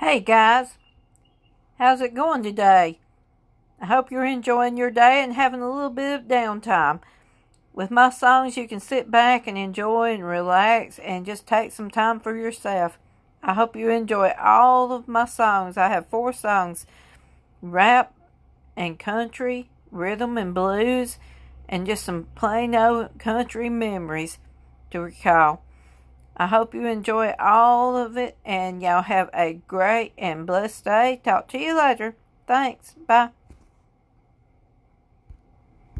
Hey guys, how's it going today? I hope you're enjoying your day and having a little bit of downtime. With my songs, you can sit back and enjoy and relax and just take some time for yourself. I hope you enjoy all of my songs. I have four songs rap and country, rhythm and blues, and just some plain old country memories to recall. I hope you enjoy all of it and y'all have a great and blessed day. Talk to you later. Thanks. Bye.